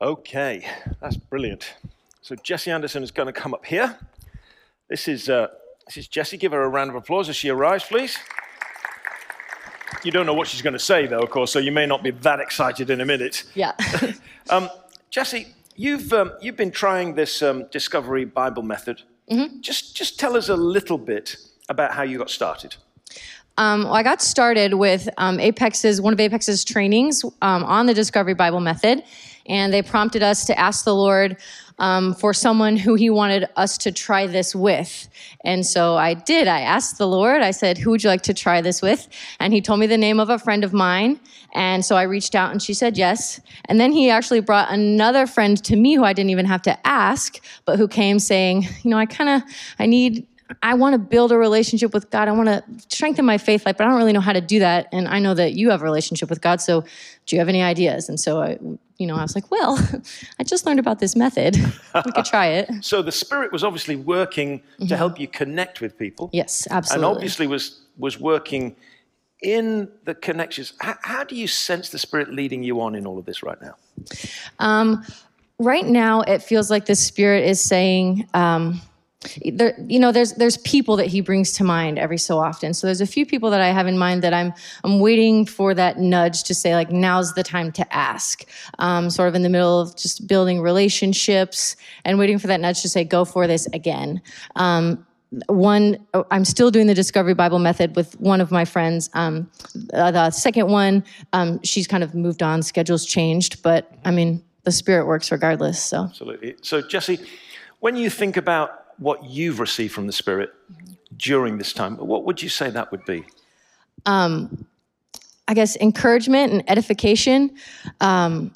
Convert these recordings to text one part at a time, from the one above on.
Okay, that's brilliant. So Jessie Anderson is going to come up here. This is uh, this is Jessie. Give her a round of applause as she arrives, please. You don't know what she's going to say, though, of course, so you may not be that excited in a minute. Yeah. Um, Jessie, you've um, you've been trying this um, Discovery Bible method. Just just tell us a little bit about how you got started. Um, well, I got started with um, Apex's one of Apex's trainings um, on the Discovery Bible Method, and they prompted us to ask the Lord um, for someone who He wanted us to try this with. And so I did. I asked the Lord. I said, "Who would you like to try this with?" And He told me the name of a friend of mine, and so I reached out, and she said yes. And then He actually brought another friend to me who I didn't even have to ask, but who came saying, "You know, I kind of I need." I want to build a relationship with God. I want to strengthen my faith life, but I don't really know how to do that. And I know that you have a relationship with God. So, do you have any ideas? And so, I, you know, I was like, well, I just learned about this method. we could try it. So the Spirit was obviously working to help you connect with people, Yes, absolutely. and obviously was was working in the connections. How, how do you sense the Spirit leading you on in all of this right now? Um, right now, it feels like the Spirit is saying, um, there, you know, there's there's people that He brings to mind every so often. So there's a few people that I have in mind that I'm I'm waiting for that nudge to say like now's the time to ask. Um, sort of in the middle of just building relationships and waiting for that nudge to say go for this again. Um, one i'm still doing the discovery bible method with one of my friends um, the second one um, she's kind of moved on schedules changed but i mean the spirit works regardless so Absolutely. So Jessie, when you think about what you've received from the Spirit during this time, what would you say that would be? I guess encouragement and edification. Um,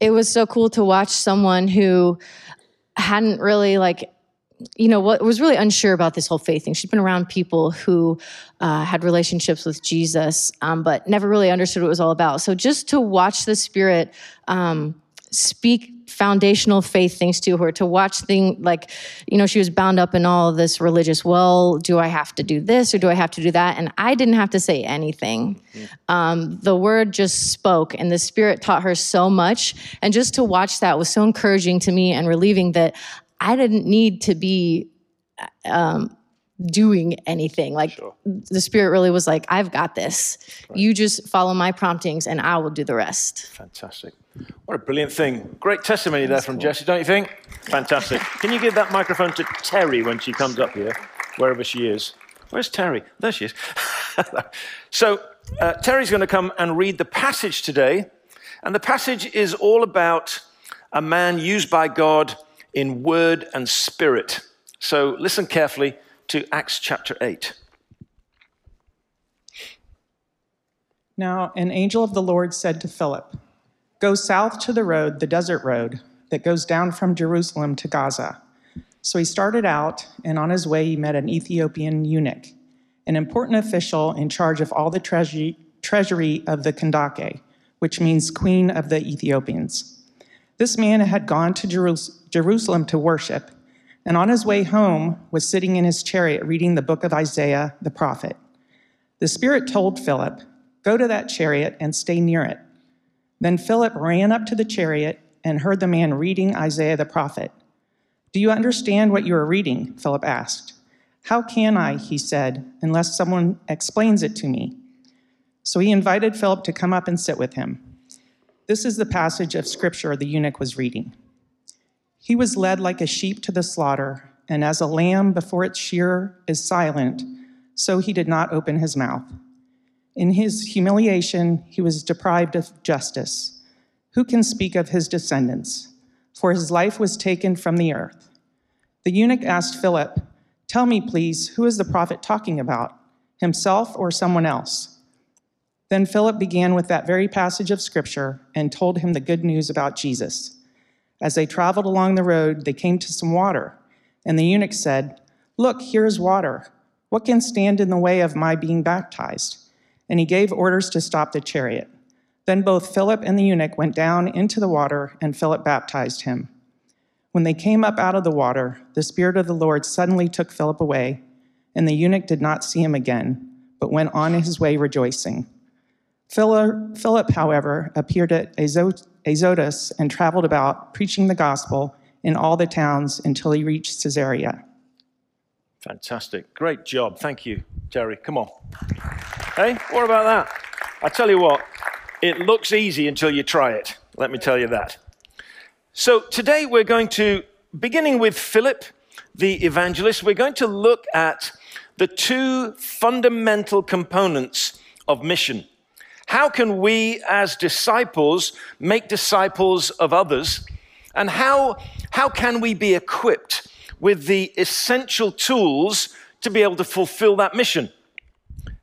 it was so cool to watch someone who hadn't really like, you know, what was really unsure about this whole faith thing. She'd been around people who uh, had relationships with Jesus, um, but never really understood what it was all about. So just to watch the Spirit um, speak foundational faith things to her to watch thing like you know she was bound up in all of this religious well do i have to do this or do i have to do that? And i didn't have to say anything. Um, the word just spoke and the spirit taught her so much. And just to watch that was so encouraging to me and relieving that i didn't need to be um, doing anything like the spirit really was like i've got this you just follow my promptings and i will do the rest Fantastic. What a brilliant thing. Great testimony there from Jessie, don't you think? Fantastic. Can you give that microphone to Terry when she comes up here, wherever she is? Where's Terry? There she is. so, uh, Terry's going to come and read the passage today. And the passage is all about a man used by God in word and spirit. So, listen carefully to Acts chapter 8. Now, an angel of the Lord said to Philip, Go south to the road, the desert road, that goes down from Jerusalem to Gaza. So he started out, and on his way, he met an Ethiopian eunuch, an important official in charge of all the treasury, treasury of the Kandake, which means queen of the Ethiopians. This man had gone to Jerus- Jerusalem to worship, and on his way home was sitting in his chariot reading the book of Isaiah the prophet. The Spirit told Philip, Go to that chariot and stay near it. Then Philip ran up to the chariot and heard the man reading Isaiah the prophet. Do you understand what you are reading? Philip asked. How can I, he said, unless someone explains it to me? So he invited Philip to come up and sit with him. This is the passage of scripture the eunuch was reading. He was led like a sheep to the slaughter, and as a lamb before its shearer is silent, so he did not open his mouth. In his humiliation, he was deprived of justice. Who can speak of his descendants? For his life was taken from the earth. The eunuch asked Philip, Tell me, please, who is the prophet talking about, himself or someone else? Then Philip began with that very passage of scripture and told him the good news about Jesus. As they traveled along the road, they came to some water, and the eunuch said, Look, here is water. What can stand in the way of my being baptized? And he gave orders to stop the chariot. Then both Philip and the eunuch went down into the water, and Philip baptized him. When they came up out of the water, the Spirit of the Lord suddenly took Philip away, and the eunuch did not see him again, but went on his way rejoicing. Philip, however, appeared at Azotus Azotus and traveled about preaching the gospel in all the towns until he reached Caesarea. Fantastic. Great job. Thank you, Jerry. Come on. Hey, what about that? I tell you what, it looks easy until you try it. Let me tell you that. So today we're going to, beginning with Philip, the evangelist, we're going to look at the two fundamental components of mission. How can we, as disciples, make disciples of others? And how, how can we be equipped with the essential tools to be able to fulfill that mission?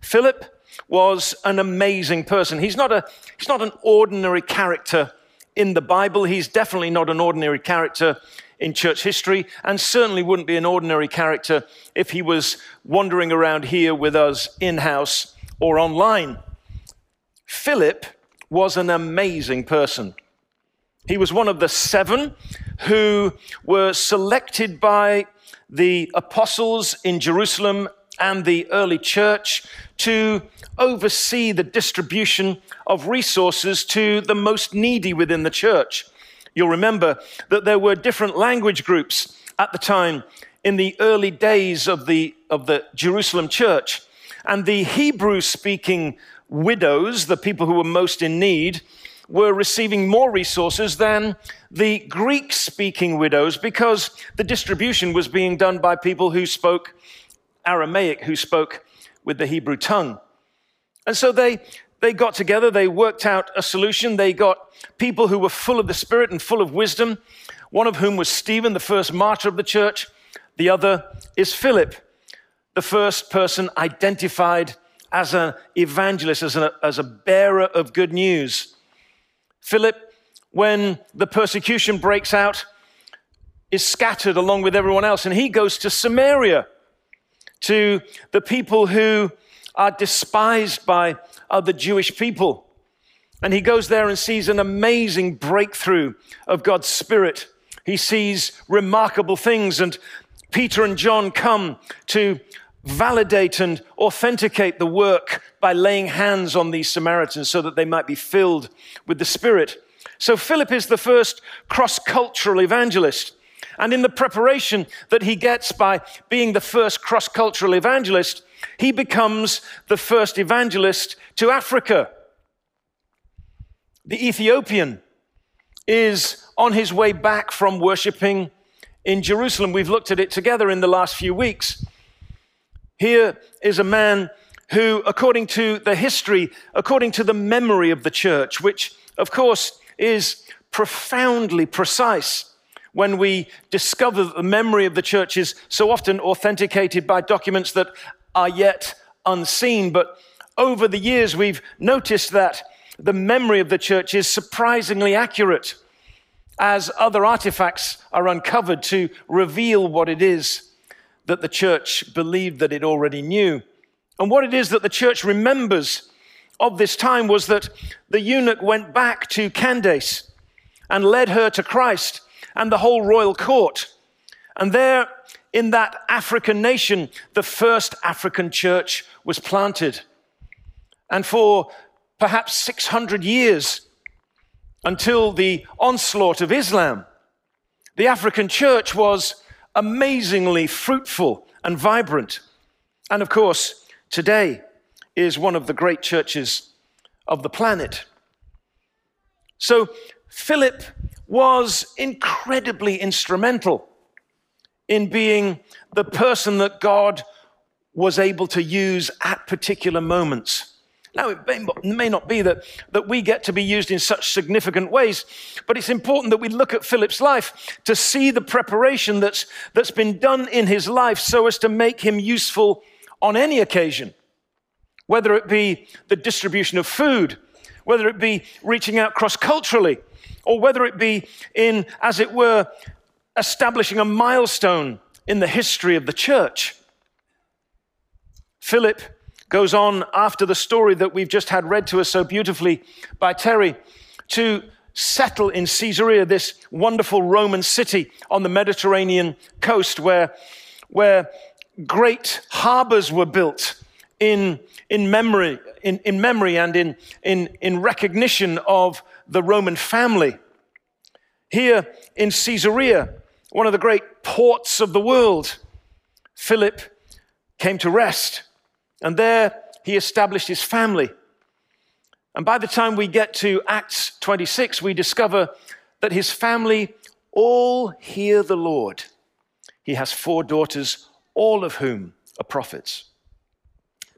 Philip was an amazing person. He's not, a, he's not an ordinary character in the Bible. He's definitely not an ordinary character in church history, and certainly wouldn't be an ordinary character if he was wandering around here with us in house or online. Philip was an amazing person. He was one of the seven who were selected by the apostles in Jerusalem and the early church to oversee the distribution of resources to the most needy within the church. You'll remember that there were different language groups at the time in the early days of the, of the Jerusalem church. And the Hebrew speaking widows, the people who were most in need, were receiving more resources than the Greek speaking widows because the distribution was being done by people who spoke Aramaic, who spoke with the Hebrew tongue. And so they, they got together, they worked out a solution. They got people who were full of the Spirit and full of wisdom, one of whom was Stephen, the first martyr of the church. The other is Philip, the first person identified as an evangelist, as a, as a bearer of good news. Philip, when the persecution breaks out, is scattered along with everyone else, and he goes to Samaria to the people who are despised by other Jewish people. And he goes there and sees an amazing breakthrough of God's Spirit. He sees remarkable things, and Peter and John come to validate and authenticate the work by laying hands on these Samaritans so that they might be filled with the Spirit. So Philip is the first cross cultural evangelist. And in the preparation that he gets by being the first cross cultural evangelist, he becomes the first evangelist to Africa. The Ethiopian is on his way back from worshiping in Jerusalem. We've looked at it together in the last few weeks. Here is a man who, according to the history, according to the memory of the church, which of course is profoundly precise, when we discover the memory of the church is so often authenticated by documents that are yet unseen. But over the years, we've noticed that the memory of the church is surprisingly accurate as other artifacts are uncovered to reveal what it is that the church believed that it already knew. And what it is that the church remembers of this time was that the eunuch went back to Candace and led her to Christ and the whole royal court. And there, in that African nation, the first African church was planted. And for perhaps 600 years, until the onslaught of Islam, the African church was amazingly fruitful and vibrant. And of course, today is one of the great churches of the planet. So, Philip was incredibly instrumental in being the person that God was able to use at particular moments. Now, it may, not be that, that we get to be used in such significant ways, but it's important that we look at Philip's life to see the preparation that's, that's been done in his life so as to make him useful on any occasion, whether it be the distribution of food, whether it be reaching out cross culturally, or whether it be in, as it were, establishing a milestone in the history of the church. Philip goes on after the story that we've just had read to us so beautifully by Terry to settle in Caesarea, this wonderful Roman city on the Mediterranean coast where, where great harbors were built in, in memory, in, in memory and in, in, in recognition of the Roman family. Here in Caesarea, one of the great ports of the world, Philip came to rest. And there he established his family. And by the time we get to Acts 26, we discover that his family all hear the Lord. He has four daughters, all of whom are prophets.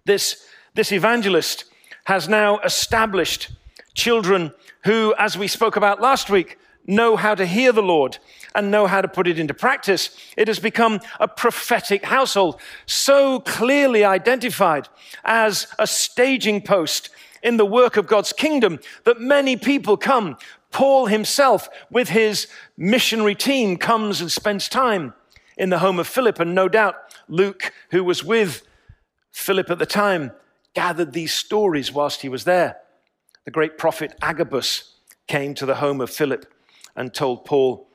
This, this evangelist has now established children who, as we spoke about last week, know how to hear the Lord and know how to put it into practice. It has become a prophetic household, so clearly identified as a staging post in the work of God's kingdom that many people come. Paul himself, with his missionary team, comes and spends time in the home of Philip. And no doubt Luke, who was with Philip at the time, gathered these stories whilst he was there. The great prophet Agabus came to the home of Philip and told Paul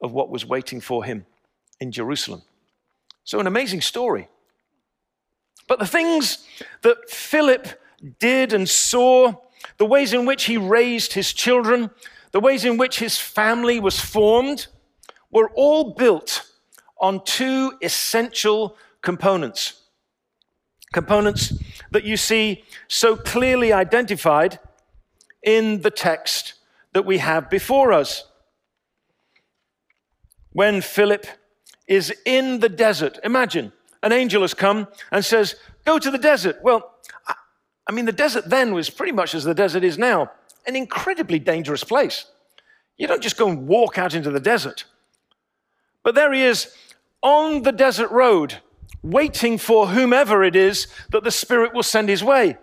of what was waiting for him in Jerusalem. So, an amazing story. But the things that Philip did and saw, the ways in which he raised his children, the ways in which his family was formed, were all built on two essential components. Components that you see so clearly identified in the text that we have before us when Philip is in the desert. Imagine an angel has come and says, Go to the desert. Well, I mean, the desert then was pretty much as the desert is now an incredibly dangerous place. You don't just go and walk out into the desert. But there he is on the desert road, waiting for whomever it is that the Spirit will send his way.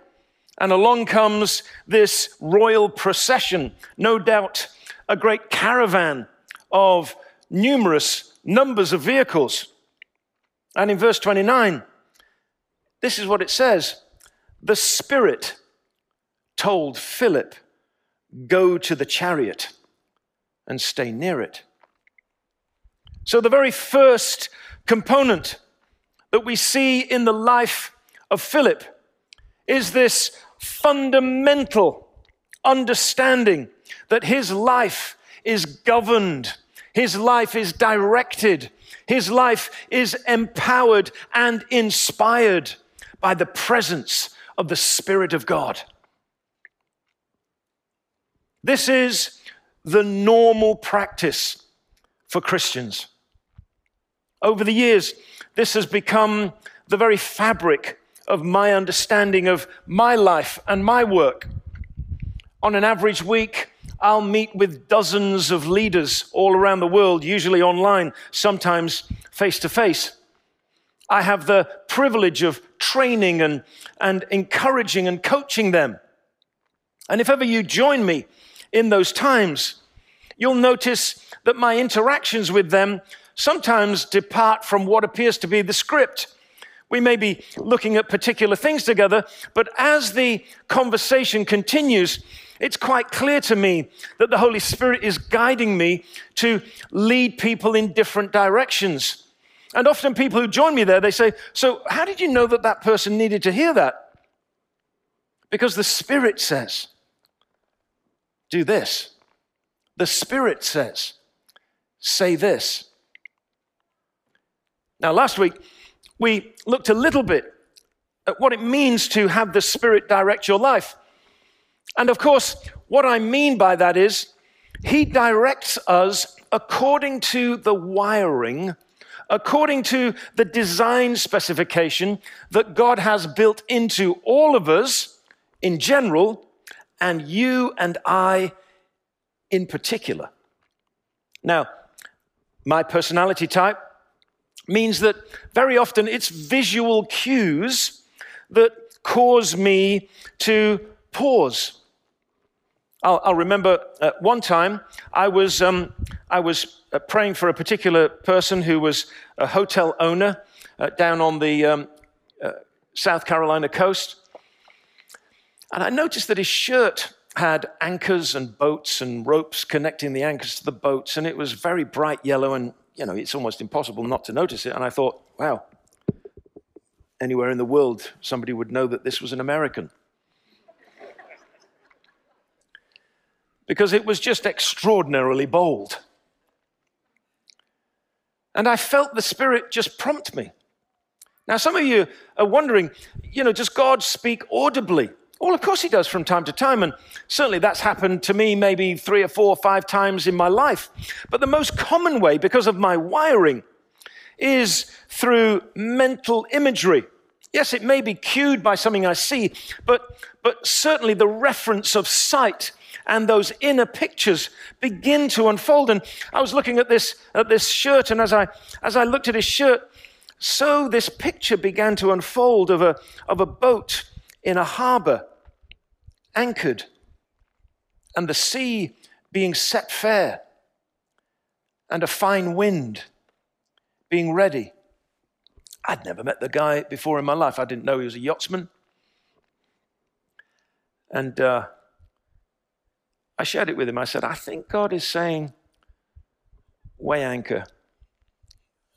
And along comes this royal procession, no doubt a great caravan of numerous numbers of vehicles. And in verse 29, this is what it says The Spirit told Philip, Go to the chariot and stay near it. So, the very first component that we see in the life of Philip is this fundamental understanding that his life is governed his life is directed. His life is empowered and inspired by the presence of the Spirit of God. This is the normal practice for Christians. Over the years, this has become the very fabric of my understanding of my life and my work. On an average week, I'll meet with dozens of leaders all around the world, usually online, sometimes face to face. I have the privilege of training and, and encouraging and coaching them. And if ever you join me in those times, you'll notice that my interactions with them sometimes depart from what appears to be the script. We may be looking at particular things together, but as the conversation continues, it's quite clear to me that the Holy Spirit is guiding me to lead people in different directions. And often people who join me there, they say, So, how did you know that that person needed to hear that? Because the Spirit says, Do this. The Spirit says, Say this. Now, last week, we looked a little bit at what it means to have the Spirit direct your life. And of course, what I mean by that is he directs us according to the wiring, according to the design specification that God has built into all of us in general, and you and I in particular. Now, my personality type means that very often it's visual cues that cause me to pause I'll, I'll remember uh, one time I was, um, I was uh, praying for a particular person who was a hotel owner uh, down on the um, uh, South Carolina coast. And I noticed that his shirt had anchors and boats and ropes connecting the anchors to the boats, and it was very bright yellow, and you know, it's almost impossible not to notice it. And I thought, wow, anywhere in the world, somebody would know that this was an American. because it was just extraordinarily bold. And I felt the Spirit just prompt me. Now, some of you are wondering, you know, does God speak audibly? Well, of course he does from time to time, and certainly that's happened to me maybe three or four or five times in my life. But the most common way, because of my wiring, is through mental imagery. Yes, it may be cued by something I see, but, but certainly the reference of sight and those inner pictures begin to unfold. And I was looking at this, at this shirt, and as I, as I looked at his shirt, so this picture began to unfold of a, of a boat in a harbor, anchored, and the sea being set fair, and a fine wind being ready. I'd never met the guy before in my life. I didn't know he was a yachtsman. And uh, I shared it with him. I said, I think God is saying, weigh anchor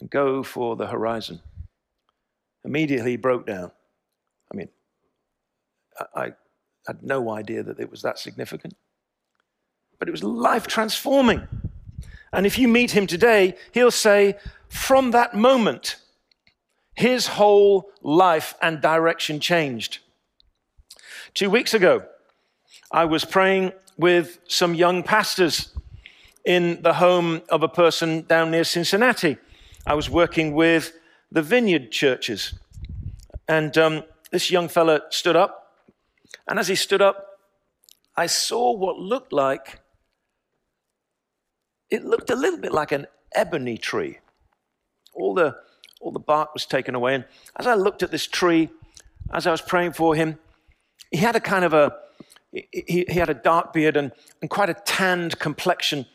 and go for the horizon. Immediately he broke down. I had no idea that it was that significant. But it was life transforming. And if you meet him today, he'll say, from that moment, his whole life and direction changed. Two weeks ago, I was praying with some young pastors in the home of a person down near Cincinnati. I was working with the vineyard churches. And um, this young fella stood up. And as he stood up, I saw what looked like, it looked a little bit like an ebony tree. All the, all the bark was taken away. And as I looked at this tree, as I was praying for him, he had a kind of a, he, he had a dark beard and, and quite a tanned complexion.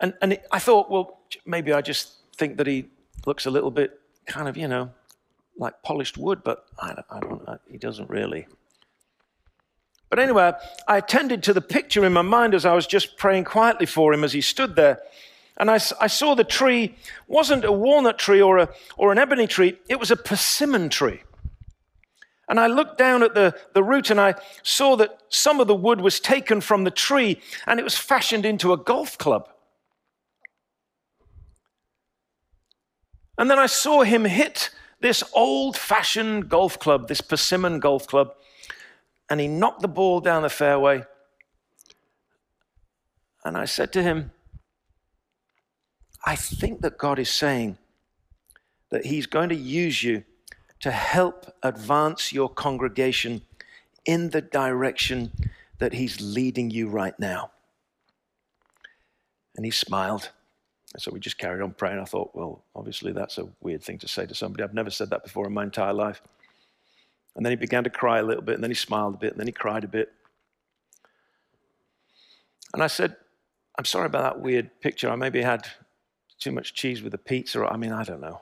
And, and I thought, well, maybe I just think that he looks a little bit kind of, you know, like polished wood, but I I don't know, he doesn't really. But anyway, I attended to the picture in my mind as I was just praying quietly for him as he stood there. And I, I saw the tree wasn't a walnut tree or, a, or an ebony tree, it was a persimmon tree. And I looked down at the, the root and I saw that some of the wood was taken from the tree and it was fashioned into a golf club. And then I saw him hit this old fashioned golf club, this persimmon golf club, and he knocked the ball down the fairway. And I said to him, I think that God is saying that He's going to use you to help advance your congregation in the direction that He's leading you right now. And he smiled. And so we just carried on praying. I thought, well, obviously that's a weird thing to say to somebody. I've never said that before in my entire life. And then he began to cry a little bit, and then he smiled a bit, and then he cried a bit. And I said, I'm sorry about that weird picture. I maybe had too much cheese with the pizza. I mean, I don't know.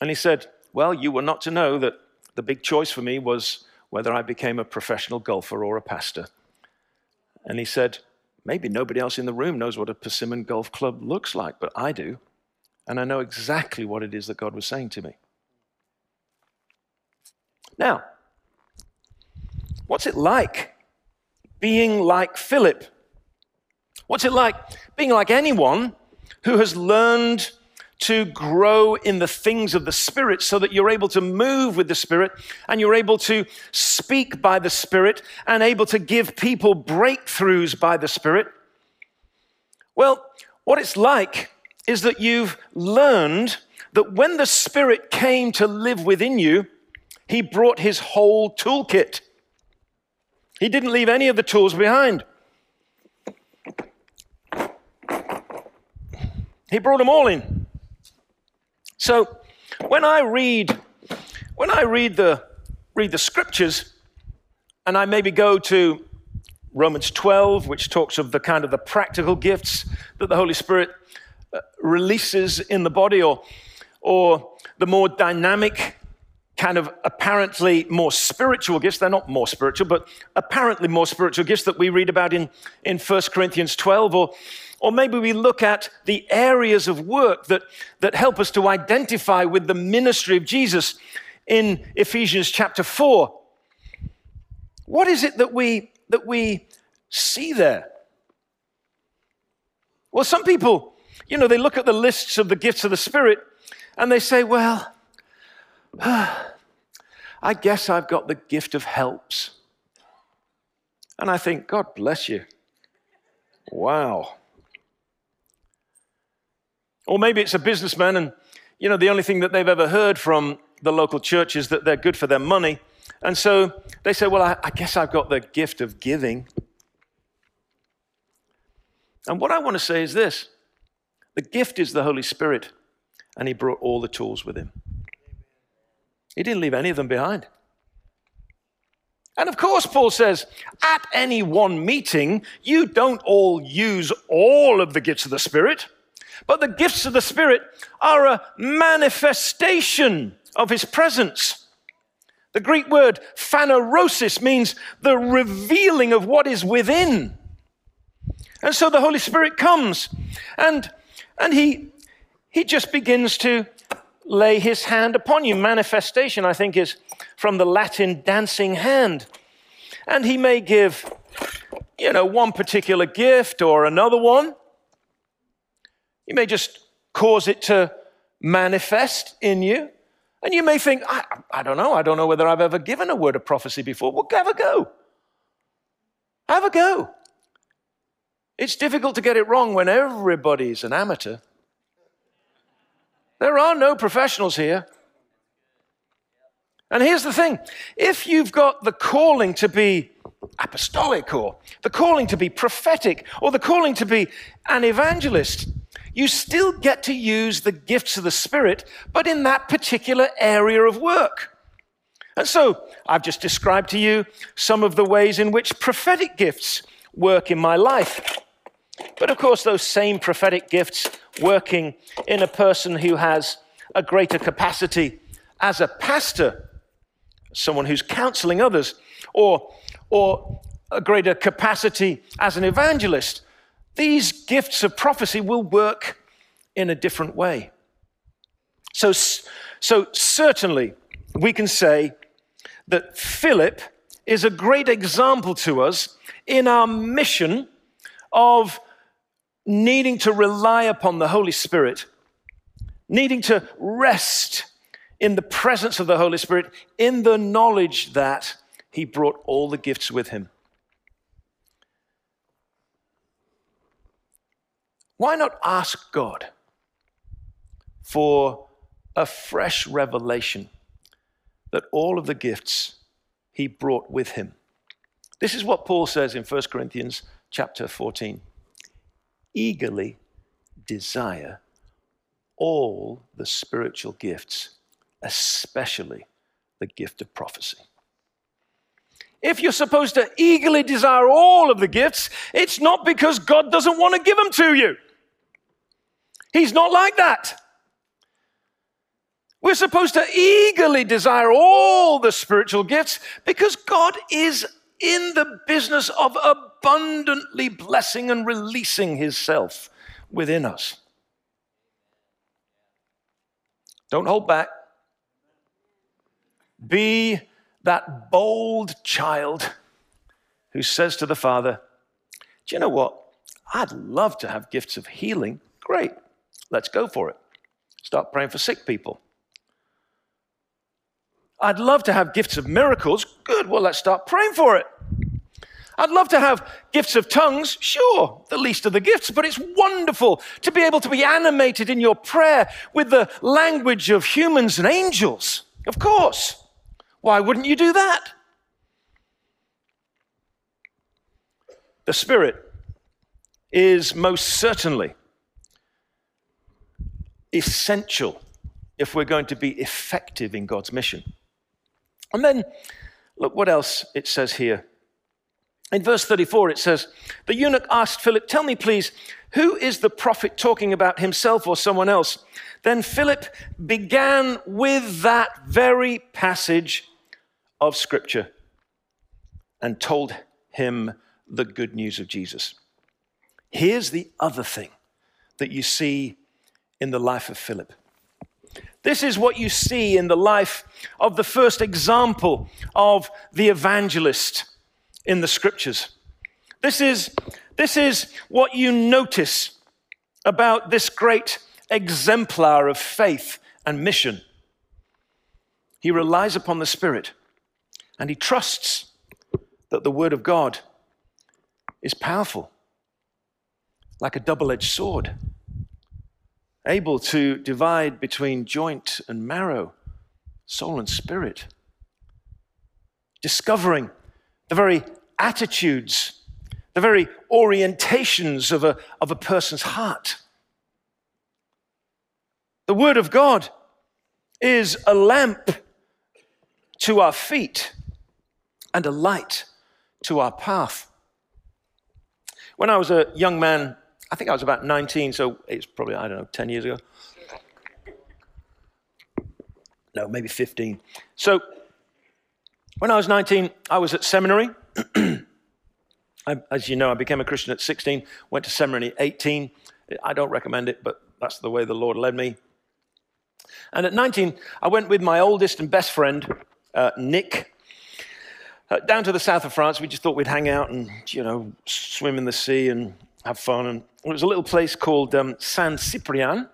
And he said, Well, you were not to know that the big choice for me was whether I became a professional golfer or a pastor. And he said, Maybe nobody else in the room knows what a persimmon golf club looks like, but I do. And I know exactly what it is that God was saying to me. Now, what's it like being like Philip? What's it like being like anyone who has learned to grow in the things of the Spirit so that you're able to move with the Spirit and you're able to speak by the Spirit and able to give people breakthroughs by the Spirit? Well, what it's like is that you've learned that when the Spirit came to live within you, He brought His whole toolkit. He didn't leave any of the tools behind. He brought them all in. So when I read, when I read the, read the scriptures, and I maybe go to Romans 12, which talks of the kind of the practical gifts that the Holy Spirit uh, releases in the body, or, or the more dynamic, kind of apparently more spiritual gifts. They're not more spiritual, but apparently more spiritual gifts that we read about in, in 1 Corinthians 12, or or maybe we look at the areas of work that, that help us to identify with the ministry of Jesus in Ephesians chapter 4. What is it that we, that we see there? Well, some people, you know, they look at the lists of the gifts of the Spirit and they say, well, I guess I've got the gift of helps. And I think, God bless you. Wow. Or maybe it's a businessman and, you know, the only thing that they've ever heard from the local church is that they're good for their money. And so they say, well, I, I guess I've got the gift of giving. And what I want to say is this the gift is the Holy Spirit, and He brought all the tools with Him. He didn't leave any of them behind. And of course, Paul says, at any one meeting, you don't all use all of the gifts of the Spirit, but the gifts of the Spirit are a manifestation of His presence. The Greek word phanerosis means the revealing of what is within. And so the Holy Spirit comes and, and he, he just begins to lay his hand upon you. Manifestation, I think, is from the Latin dancing hand. And he may give, you know, one particular gift or another one. You may just cause it to manifest in you. And you may think, I, I don't know, I don't know whether I've ever given a word of prophecy before. Well, have a go. Have a go. It's difficult to get it wrong when everybody's an amateur. There are no professionals here. And here's the thing if you've got the calling to be apostolic or the calling to be prophetic or the calling to be an evangelist, you still get to use the gifts of the Spirit, but in that particular area of work. And so I've just described to you some of the ways in which prophetic gifts work in my life. But of course, those same prophetic gifts working in a person who has a greater capacity as a pastor, someone who's counseling others, or, or a greater capacity as an evangelist, these gifts of prophecy will work in a different way. So, so certainly, we can say that Philip is a great example to us in our mission of needing to rely upon the Holy Spirit, needing to rest in the presence of the Holy Spirit, in the knowledge that He brought all the gifts with Him. Why not ask God for a fresh revelation that all of the gifts He brought with Him? This is what Paul says in 1 Corinthians chapter 14 eagerly desire all the spiritual gifts, especially the gift of prophecy. If you're supposed to eagerly desire all of the gifts, it's not because God doesn't want to give them to you. He's not like that. We're supposed to eagerly desire all the spiritual gifts because God is in the business of abundantly blessing and releasing His self within us. Don't hold back. Be that bold child who says to the Father, Do you know what? I'd love to have gifts of healing. Great. Let's go for it. Start praying for sick people. I'd love to have gifts of miracles. Good. Well, let's start praying for it. I'd love to have gifts of tongues, sure, the least of the gifts, but it's wonderful to be able to be animated in your prayer with the language of humans and angels. Of course. Why wouldn't you do that? The Spirit is most certainly essential if we're going to be effective in God's mission. And then, look what else it says here. In verse 34, it says, The eunuch asked Philip, Tell me, please, who is the prophet talking about, himself or someone else? Then Philip began with that very passage of Scripture and told him the good news of Jesus. Here's the other thing that you see in the life of Philip. This is what you see in the life of the first example of the evangelist in the scriptures. This is, this is what you notice about this great exemplar of faith and mission. He relies upon the Spirit and he trusts that the Word of God is powerful, like a double edged sword, able to divide between joint and marrow, soul and spirit, discovering the very attitudes, the very orientations of a, of a person's heart. The Word of God is a lamp to our feet and a light to our path. When I was a young man, I think I was about 19, so it's probably, I don't know, 10 years ago. No, maybe 15. So when I was 19, I was at seminary. I, as you know, I became a Christian at 16, went to seminary at 18. I don't recommend it, but that's the way the Lord led me. And at 19, I went with my oldest and best friend, uh, Nick, uh, down to the south of France. We just thought we'd hang out and, you know, swim in the sea and have fun. And it was a little place called um, Saint Cyprien,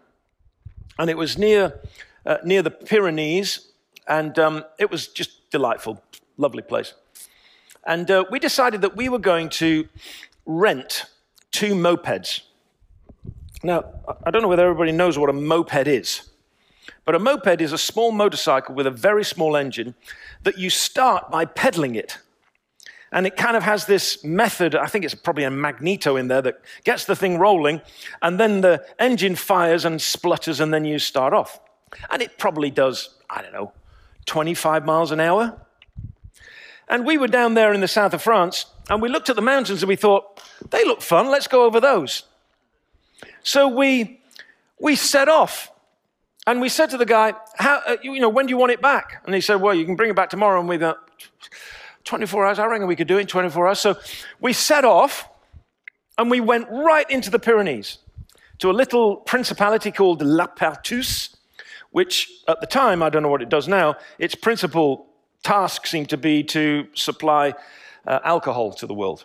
and it was near, uh, near the Pyrenees, and um, it was just delightful, lovely place. And uh, we decided that we were going to rent two mopeds. Now, I don't know whether everybody knows what a moped is, but a moped is a small motorcycle with a very small engine that you start by pedaling it. And it kind of has this method, I think it's probably a magneto in there that gets the thing rolling, and then the engine fires and splutters, and then you start off. And it probably does, I don't know, 25 miles an hour. And we were down there in the south of France, and we looked at the mountains and we thought, they look fun, let's go over those. So we, we set off. And we said to the guy, How, uh, you know, when do you want it back? And he said, well, you can bring it back tomorrow. And we thought, 24 hours, I reckon we could do it in 24 hours. So we set off and we went right into the Pyrenees to a little principality called La Perthus, which at the time, I don't know what it does now, its principal task seemed to be to supply uh, alcohol to the world.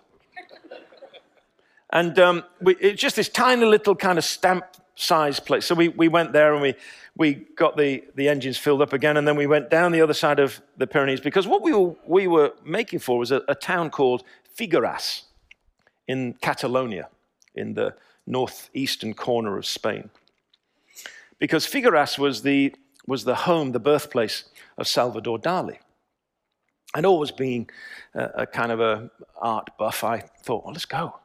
and um, we, it's just this tiny little kind of stamp size place. So we, we went there and we, we got the, the engines filled up again, and then we went down the other side of the Pyrenees because what we were, we were making for was a, a town called Figueras in Catalonia, in the northeastern corner of Spain. Because Figueras was the, was the home, the birthplace of Salvador Dali. And always being a, a kind of a art buff, I thought, well, let's go.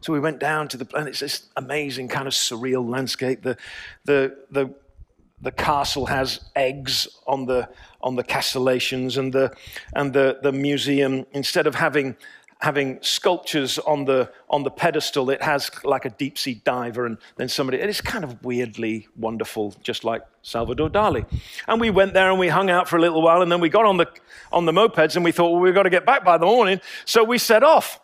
So we went down to the, and it's this amazing kind of surreal landscape. The, the, the, the castle has eggs on the, on the castellations, and, the, and the, the museum, instead of having, having sculptures on the, on the pedestal, it has like a deep sea diver, and then somebody, it's kind of weirdly wonderful, just like Salvador Dali. And we went there and we hung out for a little while, and then we got on the, on the mopeds, and we thought, well, we've got to get back by the morning. So we set off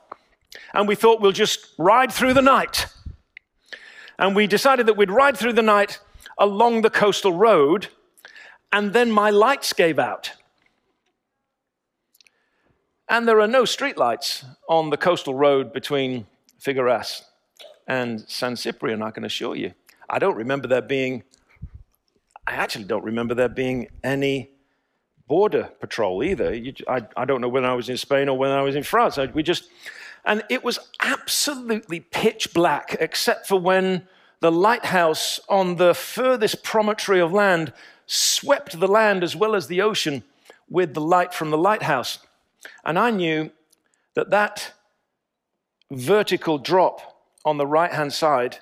and we thought we'll just ride through the night. And we decided that we'd ride through the night along the coastal road, and then my lights gave out. And there are no streetlights on the coastal road between Figueras and San Ciprian, I can assure you. I don't remember there being, I actually don't remember there being any border patrol either. You, I, I, don't know when I was in Spain or when I was in France. I, we just, and it was absolutely pitch black, except for when the lighthouse on the furthest promontory of land swept the land as well as the ocean with the light from the lighthouse. And I knew that that vertical drop on the right hand side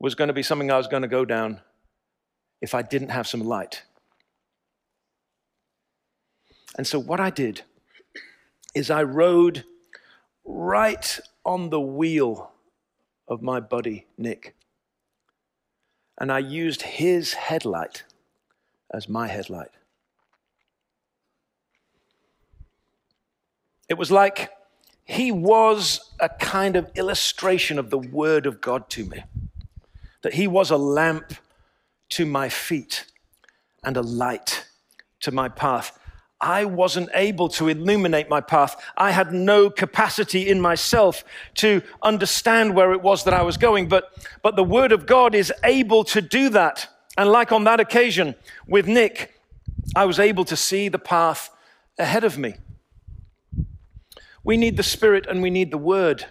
was going to be something I was going to go down if I didn't have some light. And so, what I did is I rode right on the wheel of my buddy Nick. And I used his headlight as my headlight. It was like he was a kind of illustration of the Word of God to me, that he was a lamp to my feet and a light to my path. I wasn't able to illuminate my path. I had no capacity in myself to understand where it was that I was going. But, but the Word of God is able to do that. And like on that occasion with Nick, I was able to see the path ahead of me. We need the Spirit and we need the Word.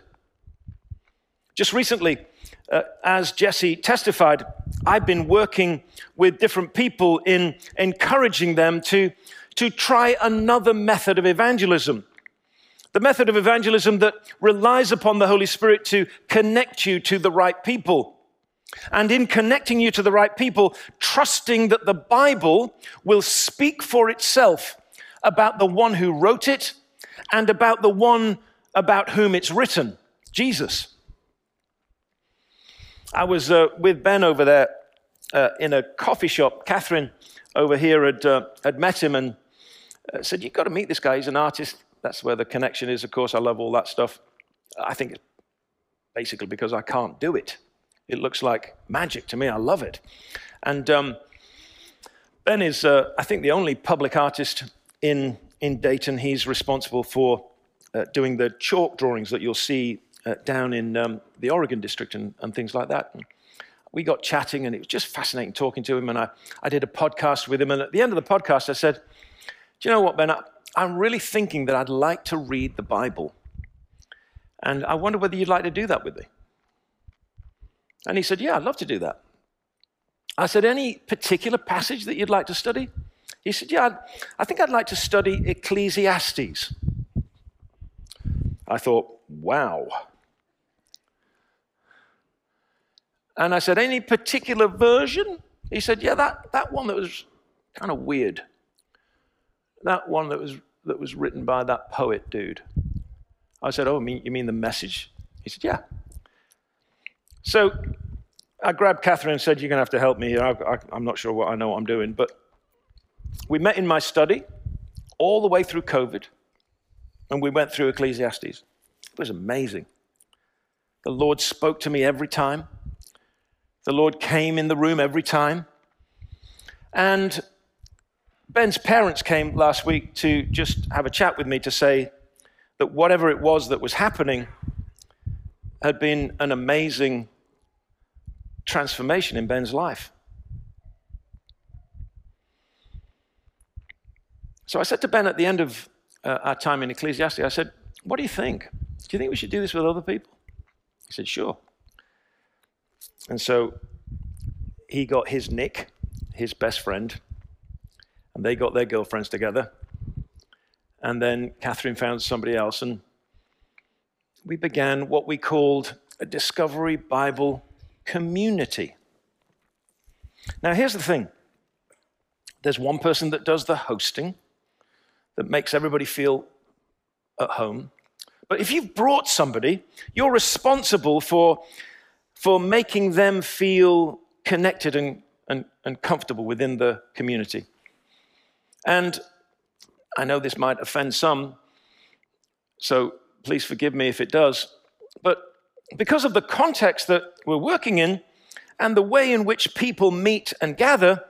Just recently, uh, as Jessie testified, I've been working with different people in encouraging them to, to try another method of evangelism. The method of evangelism that relies upon the Holy Spirit to connect you to the right people. And in connecting you to the right people, trusting that the Bible will speak for itself about the one who wrote it and about the one about whom it's written Jesus. I was uh, with Ben over there uh, in a coffee shop. Catherine over here had, uh, had met him and uh, said, You've got to meet this guy. He's an artist. That's where the connection is, of course. I love all that stuff. I think it's basically because I can't do it. It looks like magic to me. I love it. And um, Ben is, uh, I think, the only public artist in, in Dayton. He's responsible for uh, doing the chalk drawings that you'll see uh, down in um, the Oregon district and, and things like that. And we got chatting, and it was just fascinating talking to him. And I, I did a podcast with him. And at the end of the podcast, I said, Do you know what, Ben? I, I'm really thinking that I'd like to read the Bible. And I wonder whether you'd like to do that with me. And he said, Yeah, I'd love to do that. I said, Any particular passage that you'd like to study? He said, Yeah, I think I'd like to study Ecclesiastes. I thought, Wow. And I said, Any particular version? He said, Yeah, that, that one that was kind of weird. That one that was, that was written by that poet dude. I said, Oh, you mean the message? He said, Yeah. So I grabbed Catherine and said, You're going to have to help me here. I, am not sure what I know what I'm doing. But we met in my study all the way through COVID, and we went through Ecclesiastes. It was amazing. The Lord spoke to me every time. The Lord came in the room every time. And Ben's parents came last week to just have a chat with me to say that whatever it was that was happening had been an amazing transformation in Ben's life. So I said to Ben at the end of uh, our time in Ecclesiastes, I said, What do you think? Do you think we should do this with other people? He said, Sure. And so he got his Nick, his best friend, and they got their girlfriends together. And then Catherine found somebody else, and we began what we called a Discovery Bible community. Now, here's the thing there's one person that does the hosting, that makes everybody feel at home. But if you've brought somebody, you're responsible for for making them feel connected and, and, and comfortable within the community. And I know this might offend some, so please forgive me if it does. But because of the context that we're working in and the way in which people meet and gather,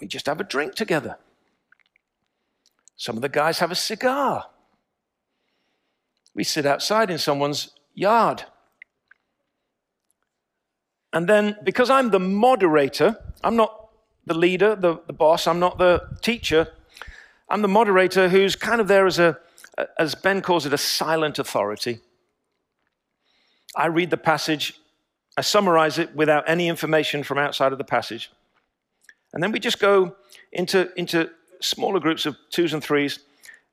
we just have a drink together. Some of the guys have a cigar. We sit outside in someone's yard. And then, because I'm the moderator, I'm not the leader, the, the boss, I'm not the teacher, I'm the moderator who's kind of there as a, as Ben calls it, a silent authority. I read the passage, I summarize it without any information from outside of the passage. And then we just go into, into smaller groups of twos and threes,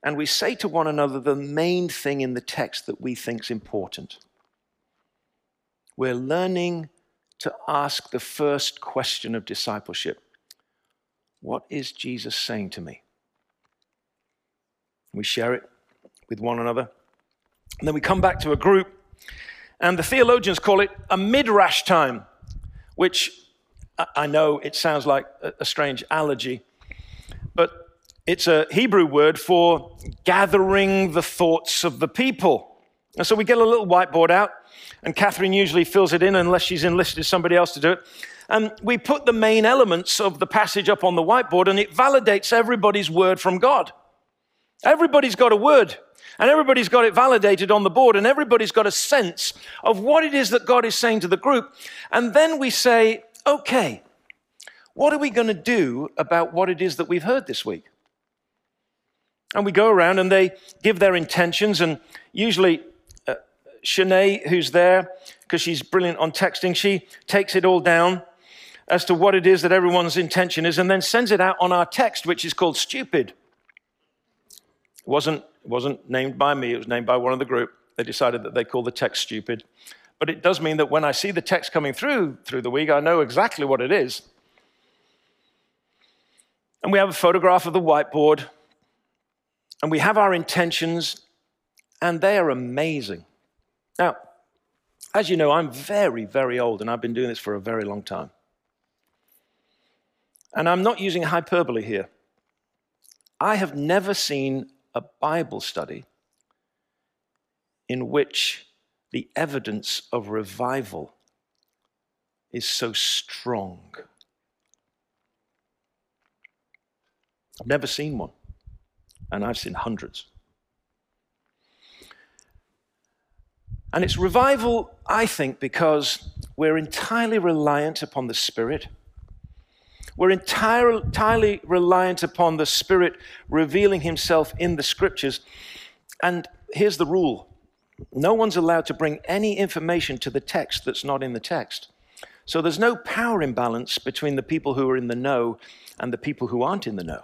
and we say to one another the main thing in the text that we think is important. We're learning to ask the first question of discipleship What is Jesus saying to me? We share it with one another. And then we come back to a group, and the theologians call it a midrash time, which I know it sounds like a strange allergy, but it's a Hebrew word for gathering the thoughts of the people. And so we get a little whiteboard out, and Catherine usually fills it in unless she's enlisted somebody else to do it. and we put the main elements of the passage up on the whiteboard, and it validates everybody's word from God. Everybody's got a word, and everybody's got it validated on the board, and everybody's got a sense of what it is that God is saying to the group. And then we say, okay, what are we going to do about what it is that we've heard this week? And we go around and they give their intentions, and usually uh, Shanae, who's there, because she's brilliant on texting, she takes it all down as to what it is that everyone's intention is and then sends it out on our text, which is called stupid. It wasn't, wasn't named by me, it was named by one of the group. They decided that they call the text stupid. But it does mean that when I see the text coming through through the week, I know exactly what it is. And we have a photograph of the whiteboard and we have our intentions, and they are amazing. Now, as you know, I'm very, very old, and I've been doing this for a very long time. And I'm not using hyperbole here. I have never seen a Bible study in which the evidence of revival is so strong. I've never seen one and I've seen hundreds. And it's revival, I think, because we're entirely reliant upon the Spirit. We're entirely, entirely reliant upon the Spirit revealing Himself in the Scriptures. And here's the rule no one's allowed to bring any information to the text that's not in the text. So there's no power imbalance between the people who are in the know and the people who aren't in the know.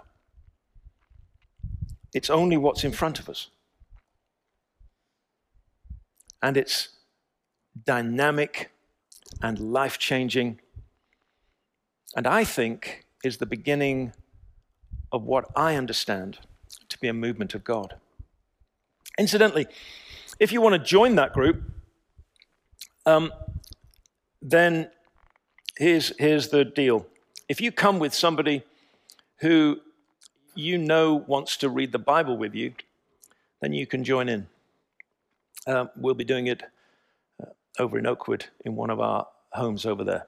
It's only what's in front of us. And it's dynamic and life changing. And I think is the beginning of what I understand to be a movement of God. Incidentally, if you want to join that group, um, then here's, here's the deal. If you come with somebody who you know wants to read the Bible with you, then you can join in. Uh, we'll be doing it uh, over in Oakwood in one of our homes over there.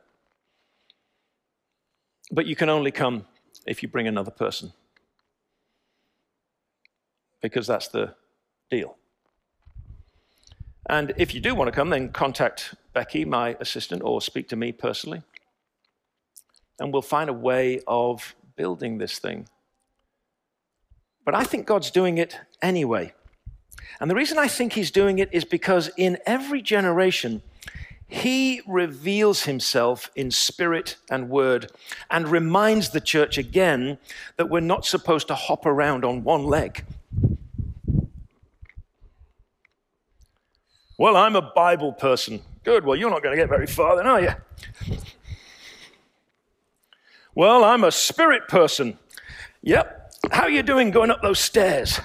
But you can only come if you bring another person, because that's the deal. And if you do want to come, then contact Becky, my assistant, or speak to me personally. And we'll find a way of building this thing but I think God's doing it anyway. And the reason I think He's doing it is because in every generation, He reveals Himself in spirit and word and reminds the church again that we're not supposed to hop around on one leg. Well, I'm a Bible person. Good. Well, you're not going to get very far then, are you? Well, I'm a spirit person. Yep, how are you doing going up those stairs?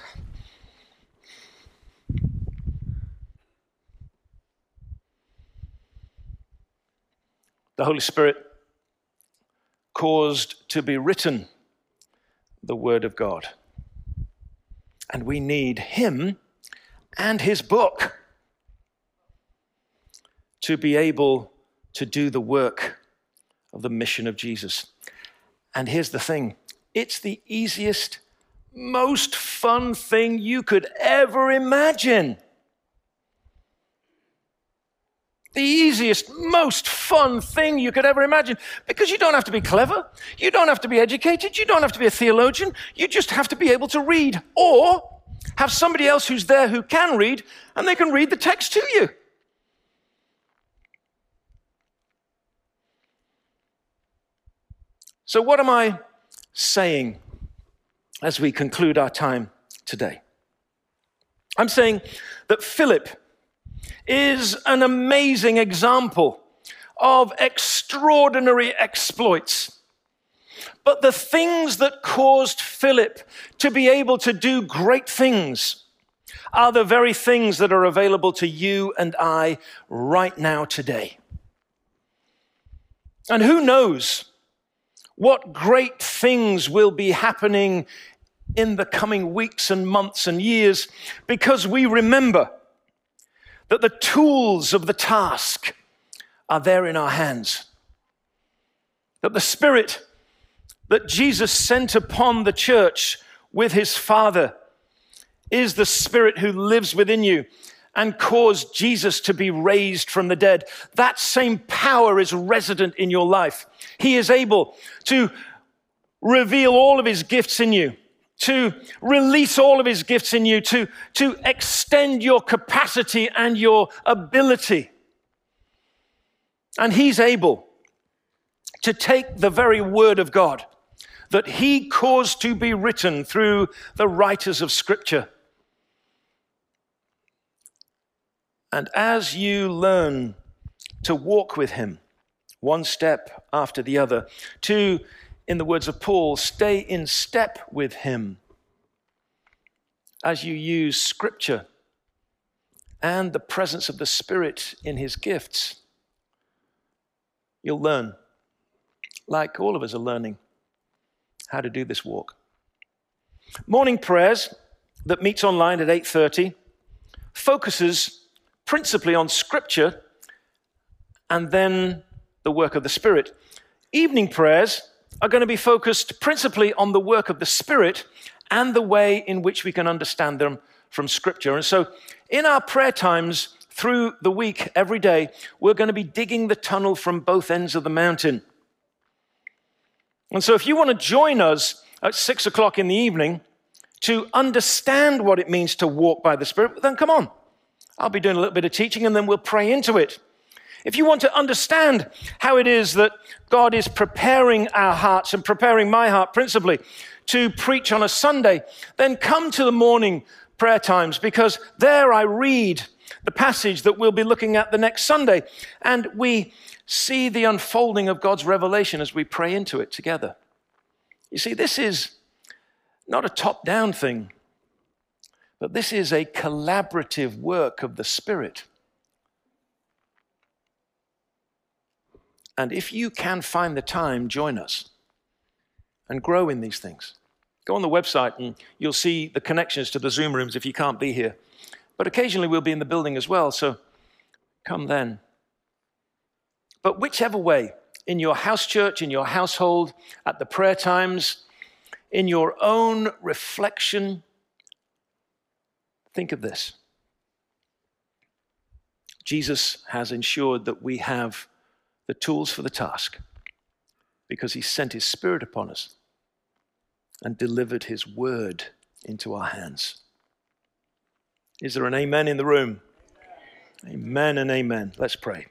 The Holy Spirit caused to be written the Word of God. And we need Him and His book to be able to do the work of the mission of Jesus. And here's the thing it's the easiest, most fun thing you could ever imagine. The easiest, most fun thing you could ever imagine. Because you don't have to be clever. You don't have to be educated. You don't have to be a theologian. You just have to be able to read or have somebody else who's there who can read and they can read the text to you. So, what am I saying as we conclude our time today? I'm saying that Philip is an amazing example of extraordinary exploits. But the things that caused Philip to be able to do great things are the very things that are available to you and I right now today. And who knows what great things will be happening in the coming weeks and months and years because we remember that the tools of the task are there in our hands. that the Spirit that Jesus sent upon the church with his Father is the Spirit who lives within you and caused Jesus to be raised from the dead. That same power is resident in your life. He is able to reveal all of his gifts in you, to release all of his gifts in you, to, to extend your capacity and your ability. And he's able to take the very word of God that he caused to be written through the writers of Scripture. And as you learn to walk with him, one step after the other, to, in the words of Paul, stay in step with him, as you use Scripture and the presence of the Spirit in his gifts, you'll learn, like all of us are learning, how to do this walk. Morning prayers that meets online at 8:30 focuses principally on scripture and then the work of the spirit. Evening prayers are going to be focused principally on the work of the spirit and the way in which we can understand them from scripture. And so in our prayer times through the week every day, we're going to be digging the tunnel from both ends of the mountain. And so, if you want to join us at six o'clock in the evening to understand what it means to walk by the Spirit, then come on. I'll be doing a little bit of teaching and then we'll pray into it. If you want to understand how it is that God is preparing our hearts and preparing my heart principally to preach on a Sunday, then come to the morning prayer times because there I read the passage that we'll be looking at the next Sunday. And we see the unfolding of God's revelation as we pray into it together. You see, this is not a top down thing, but this is a collaborative work of the Spirit. And if you can find the time, join us and grow in these things. Go on the website and you'll see the connections to the Zoom rooms if you can't be here. But occasionally we'll be in the building as well, so come then. But whichever way, in your house church, in your household, at the prayer times, in your own reflection, think of this. Jesus has ensured that we have the tools for the task because he sent his spirit upon us and delivered his word into our hands. Is there an amen in the room? Amen and amen. Let's pray.